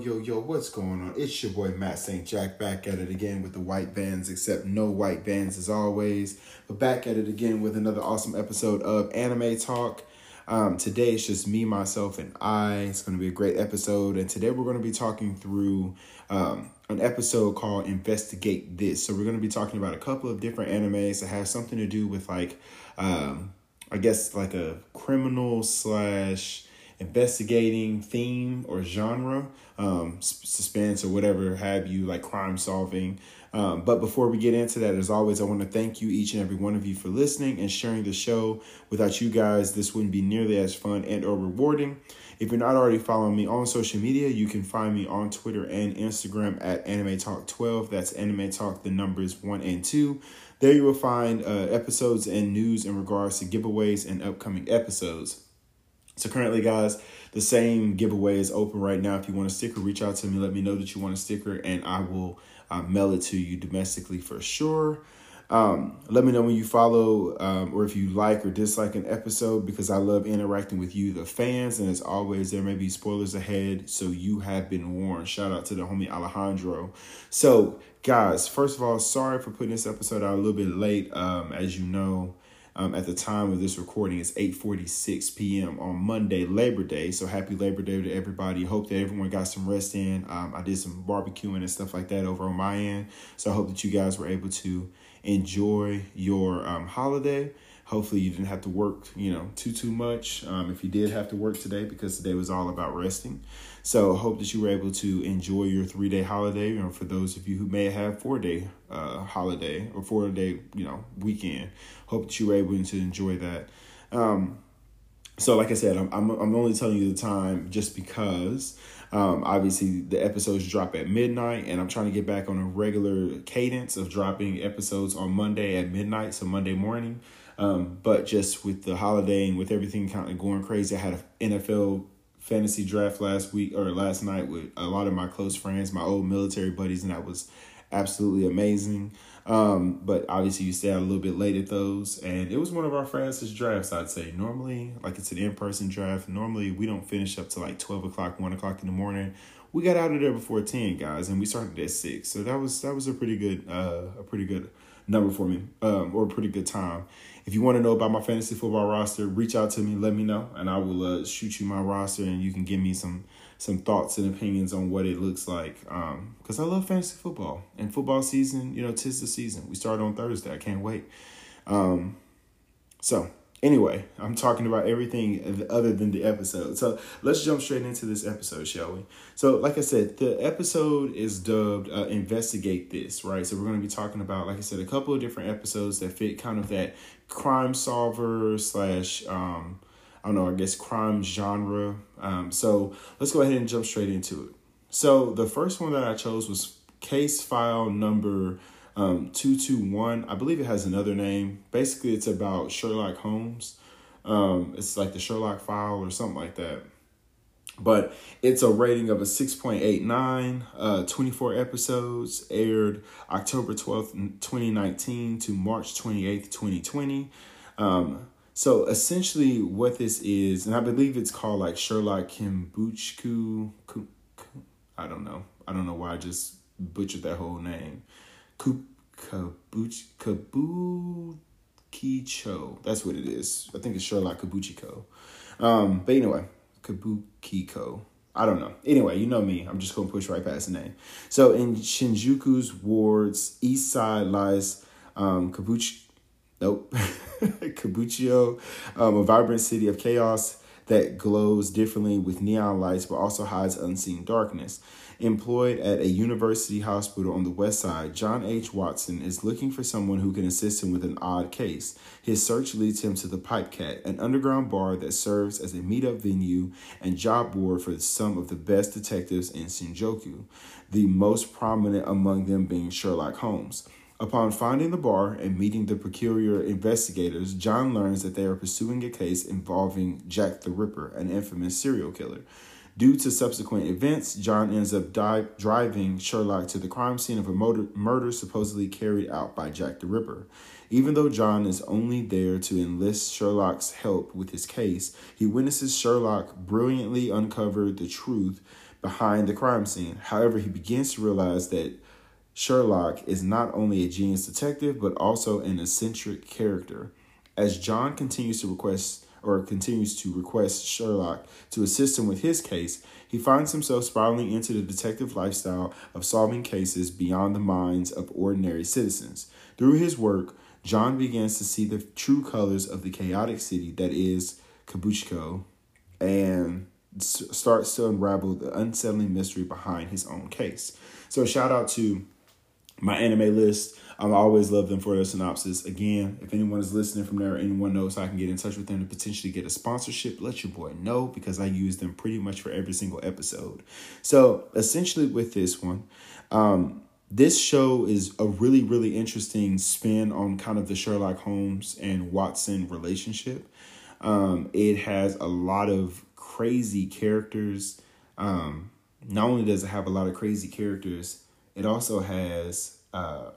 Yo, yo, what's going on? It's your boy Matt St. Jack back at it again with the white bands, except no white bands as always. But back at it again with another awesome episode of Anime Talk. Um, today it's just me, myself, and I. It's going to be a great episode. And today we're going to be talking through um, an episode called Investigate This. So we're going to be talking about a couple of different animes that have something to do with, like, um, I guess, like a criminal slash investigating theme or genre, um, suspense or whatever have you, like crime solving. Um, but before we get into that, as always, I want to thank you, each and every one of you, for listening and sharing the show. Without you guys, this wouldn't be nearly as fun and or rewarding. If you're not already following me on social media, you can find me on Twitter and Instagram at Anime Talk 12. That's Anime Talk, the numbers one and two. There you will find uh, episodes and news in regards to giveaways and upcoming episodes. So currently, guys, the same giveaway is open right now. If you want a sticker, reach out to me. Let me know that you want a sticker, and I will uh, mail it to you domestically for sure. Um, let me know when you follow um, or if you like or dislike an episode because I love interacting with you, the fans. And as always, there may be spoilers ahead, so you have been warned. Shout out to the homie Alejandro. So, guys, first of all, sorry for putting this episode out a little bit late. Um, as you know, um, at the time of this recording, it's 8:46 p.m. on Monday, Labor Day. So happy Labor Day to everybody. Hope that everyone got some rest in. Um, I did some barbecuing and stuff like that over on my end. So I hope that you guys were able to enjoy your um, holiday. Hopefully you didn't have to work, you know, too too much. Um, if you did have to work today, because today was all about resting. So hope that you were able to enjoy your three day holiday, or for those of you who may have four day uh, holiday or four day, you know, weekend. Hope that you were able to enjoy that. Um, so, like I said, I'm, I'm I'm only telling you the time just because. Um, obviously, the episodes drop at midnight, and I'm trying to get back on a regular cadence of dropping episodes on Monday at midnight, so Monday morning. Um, but just with the holiday and with everything kind of going crazy, I had an NFL fantasy draft last week or last night with a lot of my close friends, my old military buddies, and that was absolutely amazing. Um, but obviously, you stay out a little bit late at those, and it was one of our fastest drafts, I'd say. Normally, like it's an in person draft. Normally, we don't finish up to like twelve o'clock, one o'clock in the morning. We got out of there before ten, guys, and we started at six. So that was that was a pretty good uh, a pretty good number for me, um, or a pretty good time. If you want to know about my fantasy football roster, reach out to me, let me know, and I will uh, shoot you my roster, and you can give me some some thoughts and opinions on what it looks like. um Because I love fantasy football and football season. You know, tis the season. We start on Thursday. I can't wait. Um, so anyway, I'm talking about everything other than the episode. So let's jump straight into this episode, shall we? So, like I said, the episode is dubbed uh, "Investigate This," right? So we're going to be talking about, like I said, a couple of different episodes that fit kind of that crime solver slash um, I don't know, I guess crime genre. Um, so let's go ahead and jump straight into it. So the first one that I chose was case file number um, 221. I believe it has another name. Basically, it's about Sherlock Holmes. Um, it's like the Sherlock file or something like that. But it's a rating of a 6.89, uh, 24 episodes, aired October 12th, 2019 to March 28th, 2020. Um, so essentially, what this is, and I believe it's called like Sherlock Kimbuchku. I don't know. I don't know why I just butchered that whole name. Kabukicho. That's what it is. I think it's Sherlock Kabuchiko. Um, but anyway, Kabukiko. I don't know. Anyway, you know me. I'm just gonna push right past the name. So in Shinjuku's ward's east side lies um, Kabuchi Nope. Kabuchio, um, a vibrant city of chaos that glows differently with neon lights but also hides unseen darkness. Employed at a university hospital on the west side, John H. Watson is looking for someone who can assist him with an odd case. His search leads him to the Pipe Cat, an underground bar that serves as a meetup venue and job board for some of the best detectives in Shinjuku, the most prominent among them being Sherlock Holmes. Upon finding the bar and meeting the peculiar investigators, John learns that they are pursuing a case involving Jack the Ripper, an infamous serial killer. Due to subsequent events, John ends up driving Sherlock to the crime scene of a motor- murder supposedly carried out by Jack the Ripper. Even though John is only there to enlist Sherlock's help with his case, he witnesses Sherlock brilliantly uncover the truth behind the crime scene. However, he begins to realize that Sherlock is not only a genius detective, but also an eccentric character. As John continues to request or continues to request Sherlock to assist him with his case, he finds himself spiraling into the detective lifestyle of solving cases beyond the minds of ordinary citizens. Through his work, John begins to see the true colors of the chaotic city that is Kabuchiko and starts to unravel the unsettling mystery behind his own case. So, shout out to MyAnimeList. I always love them for their synopsis. Again, if anyone is listening from there, anyone knows I can get in touch with them to potentially get a sponsorship, let your boy know because I use them pretty much for every single episode. So essentially, with this one, um, this show is a really, really interesting spin on kind of the Sherlock Holmes and Watson relationship. Um, it has a lot of crazy characters. Um, not only does it have a lot of crazy characters, it also has uh,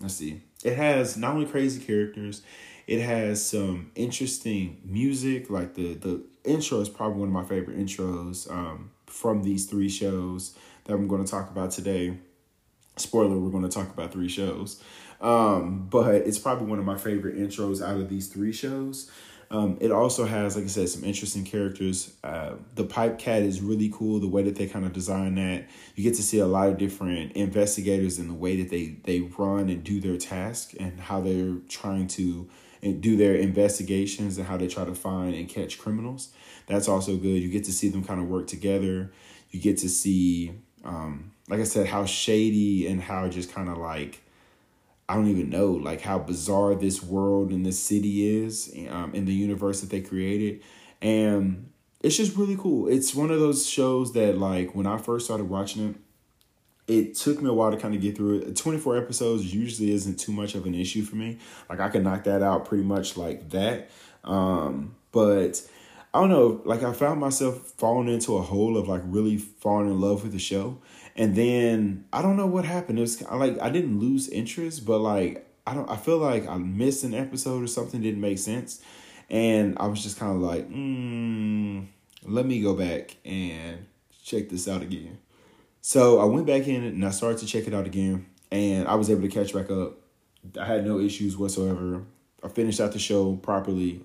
let's see. It has not only crazy characters, it has some interesting music. Like the the intro is probably one of my favorite intros um, from these three shows that I'm going to talk about today. Spoiler: We're going to talk about three shows, um, but it's probably one of my favorite intros out of these three shows. Um, it also has, like I said, some interesting characters. Uh, the Pipe Cat is really cool. The way that they kind of design that, you get to see a lot of different investigators and the way that they they run and do their task and how they're trying to do their investigations and how they try to find and catch criminals. That's also good. You get to see them kind of work together. You get to see, um, like I said, how shady and how just kind of like I don't even know like how bizarre this world and this city is um, in the universe that they created, and it's just really cool. It's one of those shows that like when I first started watching it, it took me a while to kind of get through it. 24 episodes usually isn't too much of an issue for me. Like I can knock that out pretty much like that. Um, but I don't know, like I found myself falling into a hole of like really falling in love with the show. And then I don't know what happened. It was like I didn't lose interest, but like I don't I feel like I missed an episode or something didn't make sense. And I was just kind of like, mm, let me go back and check this out again. So I went back in and I started to check it out again, and I was able to catch back up. I had no issues whatsoever. I finished out the show properly,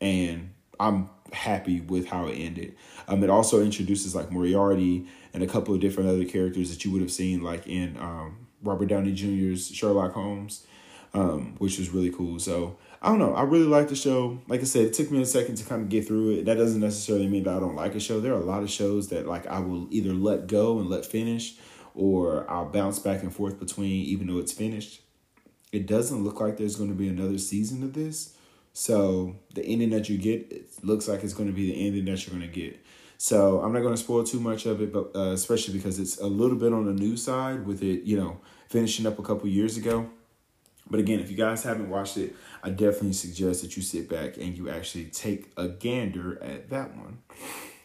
and I'm happy with how it ended. Um, it also introduces like Moriarty and a couple of different other characters that you would have seen like in um, Robert Downey Jr.'s Sherlock Holmes, um, which was really cool. So I don't know. I really like the show. Like I said, it took me a second to kind of get through it. That doesn't necessarily mean that I don't like a show. There are a lot of shows that like I will either let go and let finish, or I'll bounce back and forth between, even though it's finished. It doesn't look like there's going to be another season of this. So the ending that you get, it looks like it's going to be the ending that you're going to get. So I'm not going to spoil too much of it, but uh, especially because it's a little bit on the new side with it, you know, finishing up a couple years ago. But again, if you guys haven't watched it, I definitely suggest that you sit back and you actually take a gander at that one.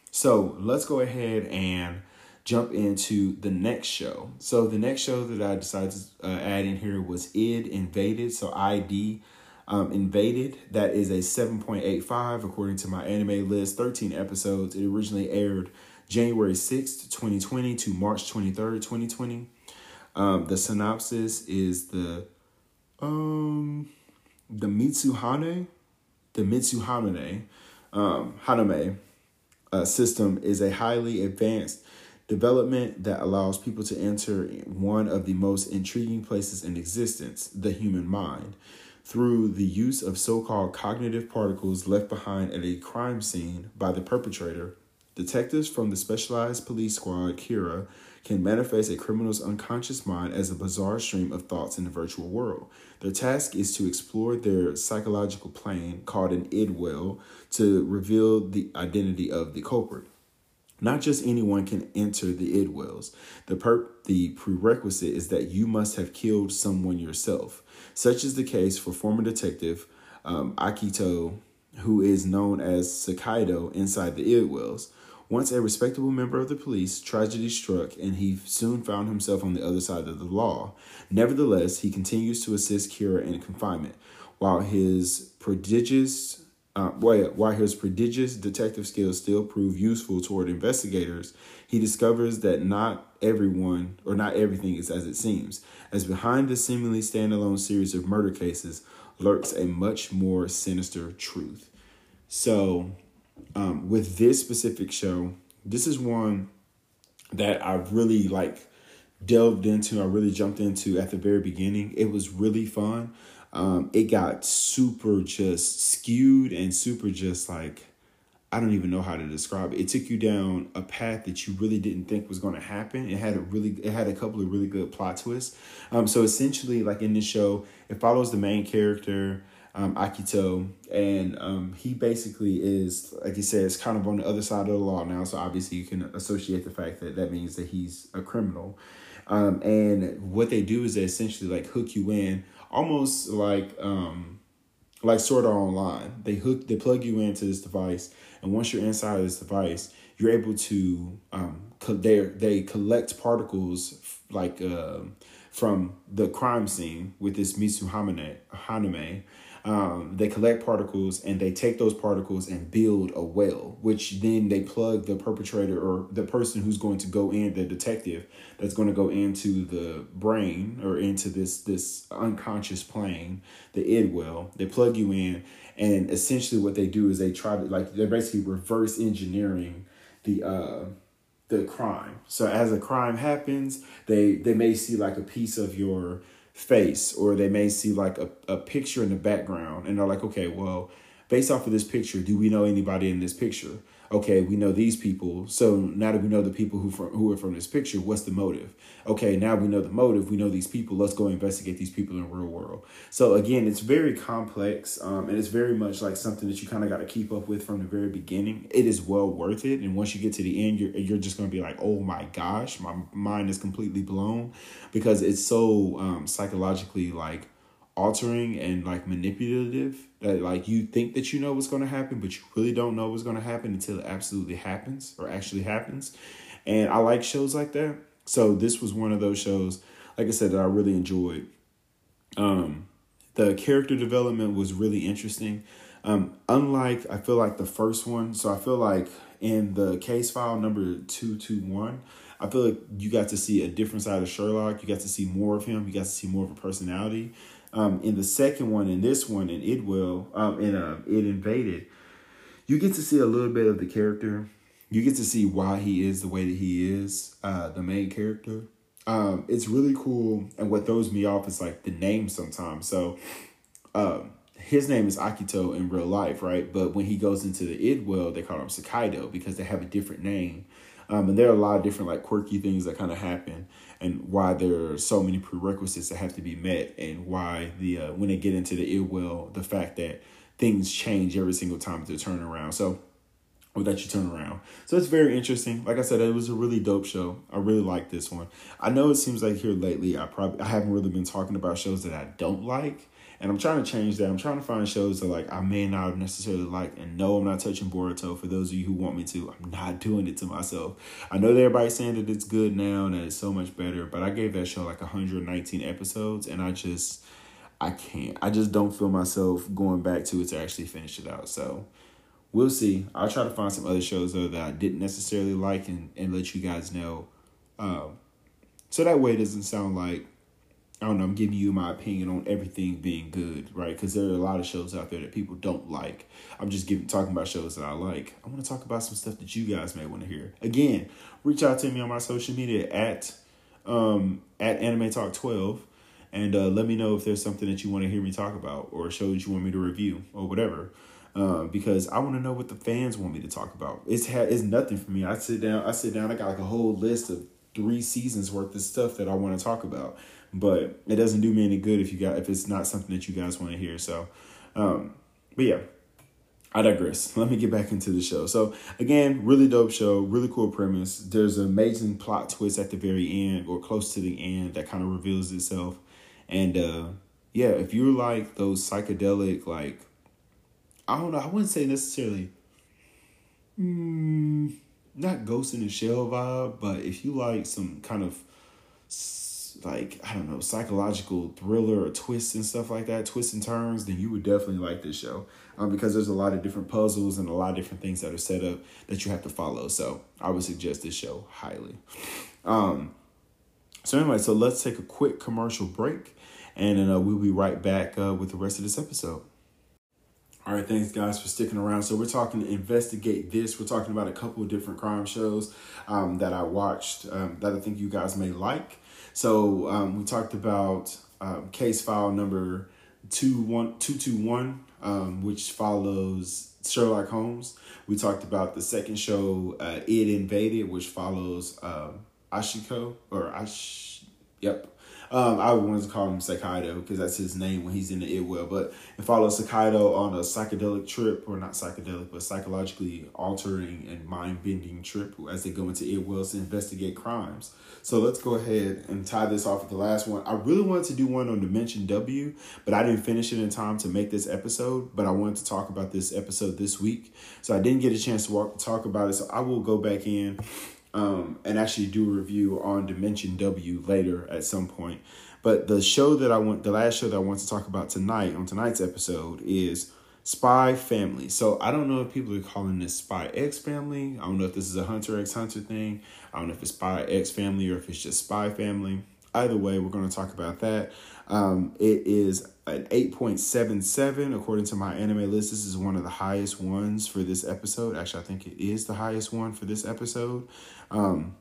So let's go ahead and jump into the next show. So the next show that I decided to uh, add in here was ID Invaded. So ID um, Invaded. That is a 7.85 according to MyAnimeList, 13 episodes. It originally aired January 6th, 2020 to March 23rd, 2020. Um, the synopsis is the um the Mitsuhane, the Mitsuhane um, Haname uh, system is a highly advanced development that allows people to enter one of the most intriguing places in existence, the human mind. Through the use of so called cognitive particles left behind at a crime scene by the perpetrator. Detectives from the Specialized Police Squad, KIRA, can manifest a criminal's unconscious mind as a bizarre stream of thoughts in the virtual world. Their task is to explore their psychological plane, called an id well, to reveal the identity of the culprit. Not just anyone can enter the id wells. The per- the prerequisite is that you must have killed someone yourself. Such is the case for former detective um, Akito, who is known as Sakaido inside the id wells. Once a respectable member of the police, tragedy struck and he soon found himself on the other side of the law. Nevertheless, he continues to assist Kira in confinement. While his prodigious uh, while his prodigious detective skills still prove useful toward investigators, he discovers that not everyone or not everything is as it seems, as behind this seemingly standalone series of murder cases lurks a much more sinister truth. So, um, with this specific show, this is one that I really like delved into. I really jumped into at the very beginning. It was really fun. Um, it got super just skewed and super just like I don't even know how to describe it. It took you down a path that you really didn't think was going to happen. It had a really, it had a couple of really good plot twists. Um, so essentially, like in this show, it follows the main character um, Akito, and um, he basically is, like you said, it's kind of on the other side of the law now. So obviously, you can associate the fact that that means that he's a criminal. Um, and what they do is they essentially like hook you in, almost like um, like Sword Art Online. They hook, they plug you into this device, and once you're inside of this device, you're able to um, they they collect particles like uh, from the crime scene with this Mitsu Haname um, they collect particles and they take those particles and build a well, which then they plug the perpetrator or the person who's going to go in, the detective that's going to go into the brain or into this this unconscious plane, the id well. They plug you in, and essentially what they do is they try to like they're basically reverse engineering the uh the crime. So as a crime happens, they they may see like a piece of your face or they may see like a, a picture in the background and they're like okay well based off of this picture do we know anybody in this picture okay, we know these people. So now that we know the people who from who are from this picture, what's the motive? Okay, now we know the motive. We know these people. Let's go investigate these people in the real world. So again, it's very complex, um, and it's very much like something that you kind of got to keep up with from the very beginning. It is well worth it, and once you get to the end, you're you're just gonna be like, oh my gosh, my mind is completely blown, because it's so um, psychologically like altering and like manipulative that like you think that you know what's going to happen but you really don't know what's going to happen until it absolutely happens or actually happens and i like shows like that so this was one of those shows like i said that i really enjoyed um the character development was really interesting um unlike i feel like the first one so i feel like in the case file number 221 I feel like you got to see a different side of Sherlock. You got to see more of him. You got to see more of a personality. Um, in the second one, in this one, in It Will, um, in uh, It Invaded, you get to see a little bit of the character. You get to see why he is the way that he is, uh, the main character. Um, it's really cool, and what throws me off is like the name sometimes. So, um, his name is Akito in real life, right? But when he goes into the id world, they call him Sakaido because they have a different name. Um, and there are a lot of different like quirky things that kind of happen and why there are so many prerequisites that have to be met and why the uh, when they get into the id well the fact that things change every single time they turn around. So or that you turn around. So it's very interesting. Like i said it was a really dope show. I really like this one. I know it seems like here lately i probably i haven't really been talking about shows that i don't like and I'm trying to change that. I'm trying to find shows that like I may not necessarily like. And no, I'm not touching Boruto. For those of you who want me to, I'm not doing it to myself. I know that everybody's saying that it's good now and that it's so much better, but I gave that show like 119 episodes, and I just I can't. I just don't feel myself going back to it to actually finish it out. So we'll see. I'll try to find some other shows though that I didn't necessarily like and, and let you guys know. Um, so that way it doesn't sound like I don't know, I'm giving you my opinion on everything being good, right? Because there are a lot of shows out there that people don't like. I'm just giving talking about shows that I like. I want to talk about some stuff that you guys may want to hear. Again, reach out to me on my social media at um at Anime Talk 12 and uh, let me know if there's something that you want to hear me talk about or shows you want me to review or whatever. Uh, because I want to know what the fans want me to talk about. It's ha- it's nothing for me. I sit down, I sit down, I got like a whole list of three seasons worth of stuff that I want to talk about. But it doesn't do me any good if you got if it's not something that you guys want to hear. So, um, but yeah, I digress. Let me get back into the show. So again, really dope show, really cool premise. There's an amazing plot twist at the very end or close to the end that kind of reveals itself. And uh yeah, if you're like those psychedelic, like I don't know, I wouldn't say necessarily mm, not ghost in the shell vibe, but if you like some kind of like I don't know psychological thriller or twists and stuff like that, twists and turns, then you would definitely like this show um, because there's a lot of different puzzles and a lot of different things that are set up that you have to follow. So I would suggest this show highly. Um, so anyway, so let's take a quick commercial break, and then uh, we'll be right back uh, with the rest of this episode. All right, thanks guys for sticking around. So we're talking to investigate this. We're talking about a couple of different crime shows um, that I watched um, that I think you guys may like. So um, we talked about um, case file number two one two two one, um, which follows Sherlock Holmes. We talked about the second show, uh, It Invaded, which follows um, Ashiko or Ash. Yep, um, I wanted to call him Sakaido because that's his name when he's in the it well. But it follows Sakaido on a psychedelic trip, or not psychedelic, but psychologically altering and mind bending trip as they go into it wells to investigate crimes. So let's go ahead and tie this off with the last one. I really wanted to do one on Dimension W, but I didn't finish it in time to make this episode. But I wanted to talk about this episode this week, so I didn't get a chance to walk, talk about it. So I will go back in um, and actually do a review on Dimension W later at some point. But the show that I want, the last show that I want to talk about tonight on tonight's episode is Spy Family. So I don't know if people are calling this Spy X Family. I don't know if this is a Hunter X Hunter thing. I don't know if it's Spy X Family or if it's just Spy Family. Either way, we're going to talk about that. Um, it is an 8.77 according to MyAnimeList. This is one of the highest ones for this episode. Actually, I think it is the highest one for this episode. Um,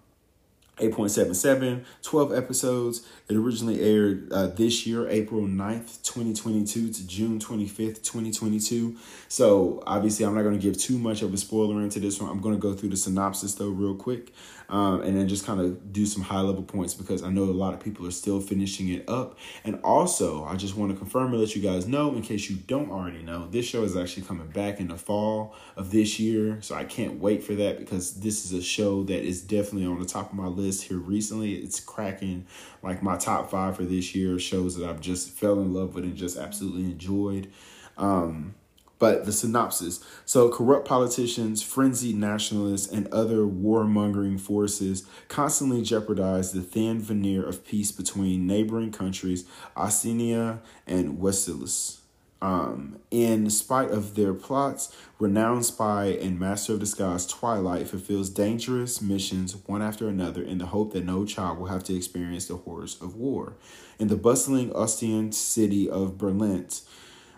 8.77, 12 episodes. It originally aired uh, this year, April 9th, 2022 to June 25th, 2022. So obviously, I'm not going to give too much of a spoiler into this one. I'm going to go through the synopsis though, real quick um, and then just kind of do some high level points because I know a lot of people are still finishing it up. And also, I just want to confirm and let you guys know, in case you don't already know, this show is actually coming back in the fall of this year. So I can't wait for that because this is a show that is definitely on the top of my list here recently. It's cracking like my top five for this year shows that I've just fell in love with and just absolutely enjoyed. Um, but the synopsis. So, corrupt politicians, frenzied nationalists, and other warmongering forces constantly jeopardize the thin veneer of peace between neighboring countries, Ostania and Westalis. Um, in spite of their plots, renowned spy and master of disguise Twilight fulfills dangerous missions one after another in the hope that no child will have to experience the horrors of war. In the bustling Ostanian city of Berlint,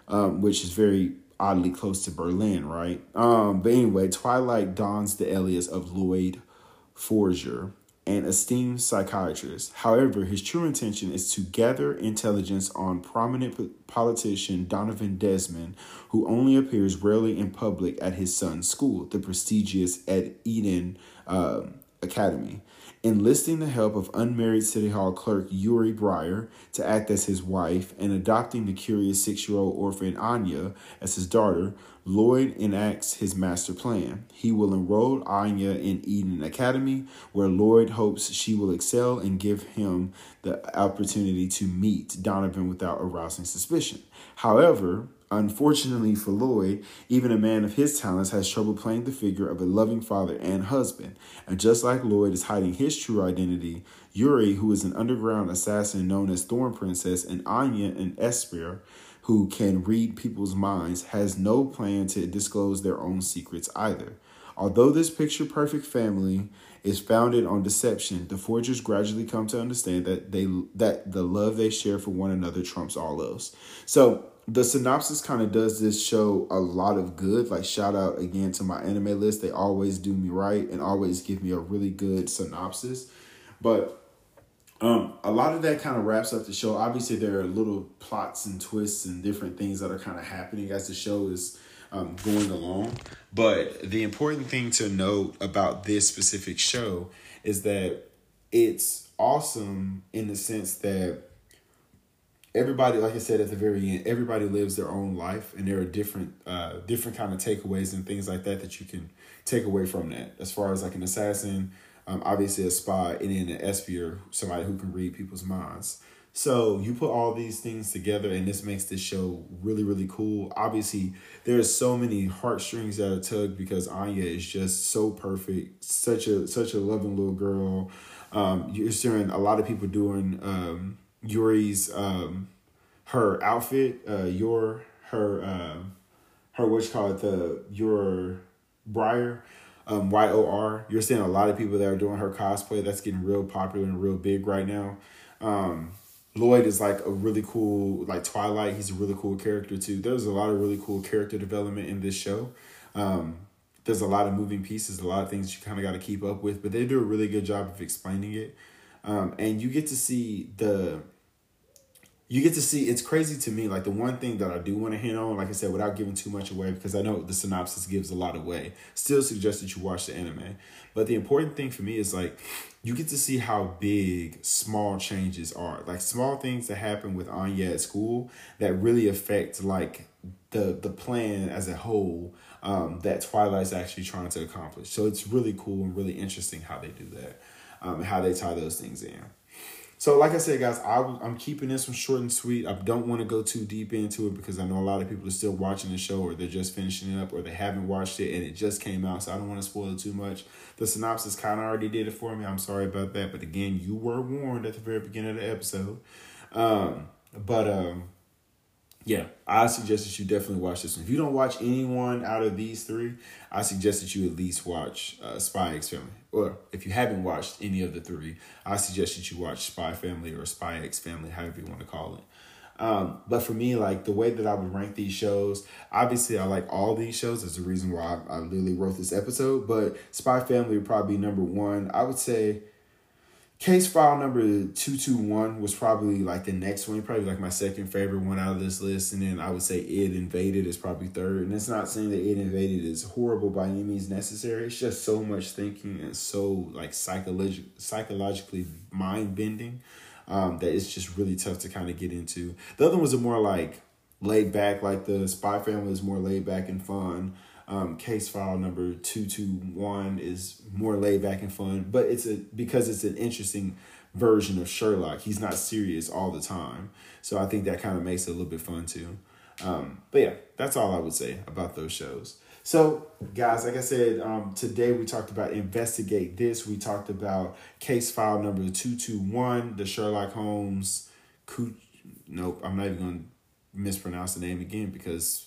um, which is very oddly close to Berlin, right? Um, but anyway, Twilight dons the alias of Loid Forger, an esteemed psychiatrist. However, his true intention is to gather intelligence on prominent politician Donovan Desmond, who only appears rarely in public at his son's school, the prestigious Ed Eden uh, Academy enlisting the help of unmarried City Hall clerk Yuri Briar to act as his wife and adopting the curious six year old orphan Anya as his daughter, Loid enacts his master plan. He will enroll Anya in Eden Academy, where Loid hopes she will excel and give him the opportunity to meet Donovan without arousing suspicion. However, Unfortunately for Loid, even a man of his talents has trouble playing the figure of a loving father and husband. And just like Loid is hiding his true identity, Yuri, who is an underground assassin known as Thorn Princess, and Anya, an Esper, who can read people's minds, has no plan to disclose their own secrets either. Although this picture perfect family is founded on deception, the forgers gradually come to understand that they that the love they share for one another trumps all else. So the synopsis kind of does this show a lot of good. Like shout out again to MyAnimeList. They always do me right and always give me a really good synopsis. But Um, a lot of that kind of wraps up the show. Obviously, there are little plots and twists and different things that are kind of happening as the show is um, going along. But the important thing to note about this specific show is that it's awesome in the sense that everybody like i said at the very end everybody lives their own life and there are different uh different kind of takeaways and things like that that you can take away from that as far as like an assassin um obviously a spy and then an espier somebody who can read people's minds so you put all these things together and this makes this show really really cool obviously there's so many heartstrings that are tugged because anya is just so perfect such a such a loving little girl um you're seeing a lot of people doing um Yuri's um her outfit, uh your her um her what you call it, the Yor Briar, um Y O R. You're seeing a lot of people that are doing her cosplay. That's getting real popular and real big right now. Um Loid is like a really cool like Twilight. He's a really cool character too. There's a lot of really cool character development in this show. Um there's a lot of moving pieces, a lot of things you kind of got to keep up with, but they do a really good job of explaining it. Um, and you get to see the you get to see it's crazy to me like the one thing that i do want to hit on like i said without giving too much away because i know the synopsis gives a lot away still suggest that you watch the anime. But the important thing for me is like you get to see how big small changes are. Like small things that happen with anya at school that really affect like the the plan as a whole um, that twilight's actually trying to accomplish. So it's really cool and really interesting how they do that um, how they tie those things in so, like I said, guys, I, I'm keeping this one short and sweet. I don't want to go too deep into it because I know a lot of people are still watching the show or they're just finishing it up or they haven't watched it and it just came out. So, I don't want to spoil it too much. The synopsis kind of already did it for me. I'm sorry about that. But again, you were warned at the very beginning of the episode. Um, but um, yeah, I suggest that you definitely watch this one. If you don't watch anyone out of these three, I suggest that you at least watch uh, Spy X Family. Or if you haven't watched any of the three, I suggest that you watch Spy Family or Spy X Family, however you want to call it. Um, but for me, like the way that I would rank these shows, obviously I like all these shows. That's the reason why I, I literally wrote this episode. But Spy Family would probably be number one. I would say Case file number 221 was probably like the next one, probably like my second favorite one out of this list. And then I would say It Invaded is probably third. And it's not saying that It Invaded is horrible by any means necessary. It's just so much thinking and so like psychologic psychologically mind bending um, that it's just really tough to kind of get into. The other ones are more like laid back, like the Spy Family is more laid back and fun. Um, case file number 221 is more laid back and fun, but it's a because it's an interesting version of Sherlock. He's not serious all the time. So I think that kind of makes it a little bit fun too. Um, but yeah, that's all I would say about those shows. So, guys, like I said, um, today we talked about Investigate This. We talked about case file number 221, the Sherlock Holmes. Nope, I'm not even going to mispronounce the name again because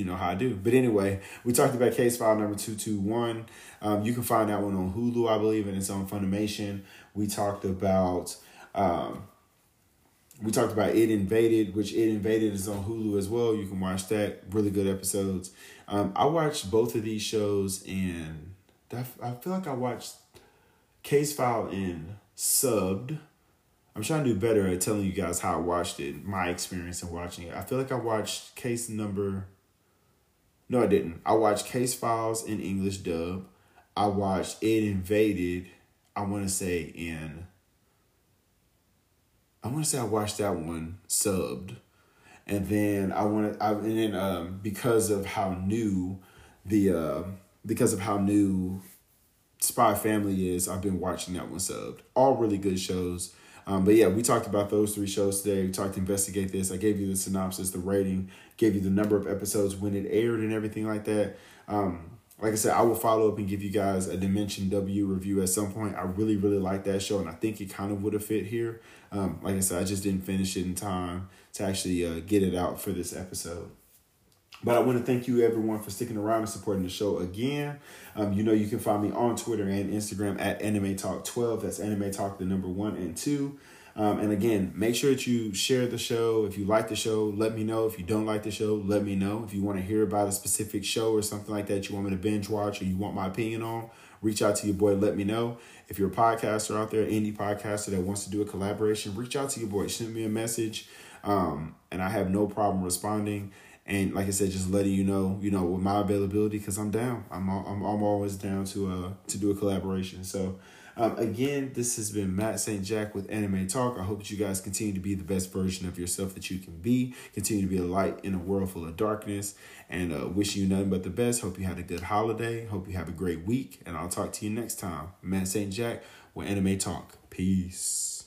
you know how I do. But anyway, we talked about case file number 221. Um, you can find that one on Hulu, I believe, and it's on Funimation. We talked about um, we talked about It Invaded, which It Invaded is on Hulu as well. You can watch that. Really good episodes. Um, I watched both of these shows and I feel like I watched Case File in subbed. I'm trying to do better at telling you guys how I watched it, my experience in watching it. I feel like I watched case number no, I didn't. I watched Case Files in English dub. I watched It Invaded. I want to say in. I want to say I watched that one subbed, and then I want to. I and then um because of how new the uh because of how new Spy Family is, I've been watching that one subbed. All really good shows. Um, but yeah, we talked about those three shows today. We talked to investigate this. I gave you the synopsis, the rating, gave you the number of episodes when it aired and everything like that. Um, like I said, I will follow up and give you guys a Dimension W review at some point. I really, really like that show, and I think it kind of would have fit here. Um, like I said, I just didn't finish it in time to actually uh, get it out for this episode. But I want to thank you everyone for sticking around and supporting the show again. Um, you know you can find me on Twitter and Instagram at Anime Talk 12. That's Anime Talk the number one and two. Um, and again, make sure that you share the show. If you like the show, let me know. If you don't like the show, let me know. If you want to hear about a specific show or something like that you want me to binge watch or you want my opinion on, reach out to your boy. Let me know. If you're a podcaster out there, indie podcaster that wants to do a collaboration, reach out to your boy. Send me a message. Um, and I have no problem responding. And like I said, just letting you know, you know, with my availability, because I'm down. I'm I'm I'm always down to uh to do a collaboration. So um, again, this has been Matt St. Jack with Anime Talk. I hope that you guys continue to be the best version of yourself that you can be. Continue to be a light in a world full of darkness. And uh, wish you nothing but the best. Hope you had a good holiday. Hope you have a great week. And I'll talk to you next time. Matt St. Jack with Anime Talk. Peace.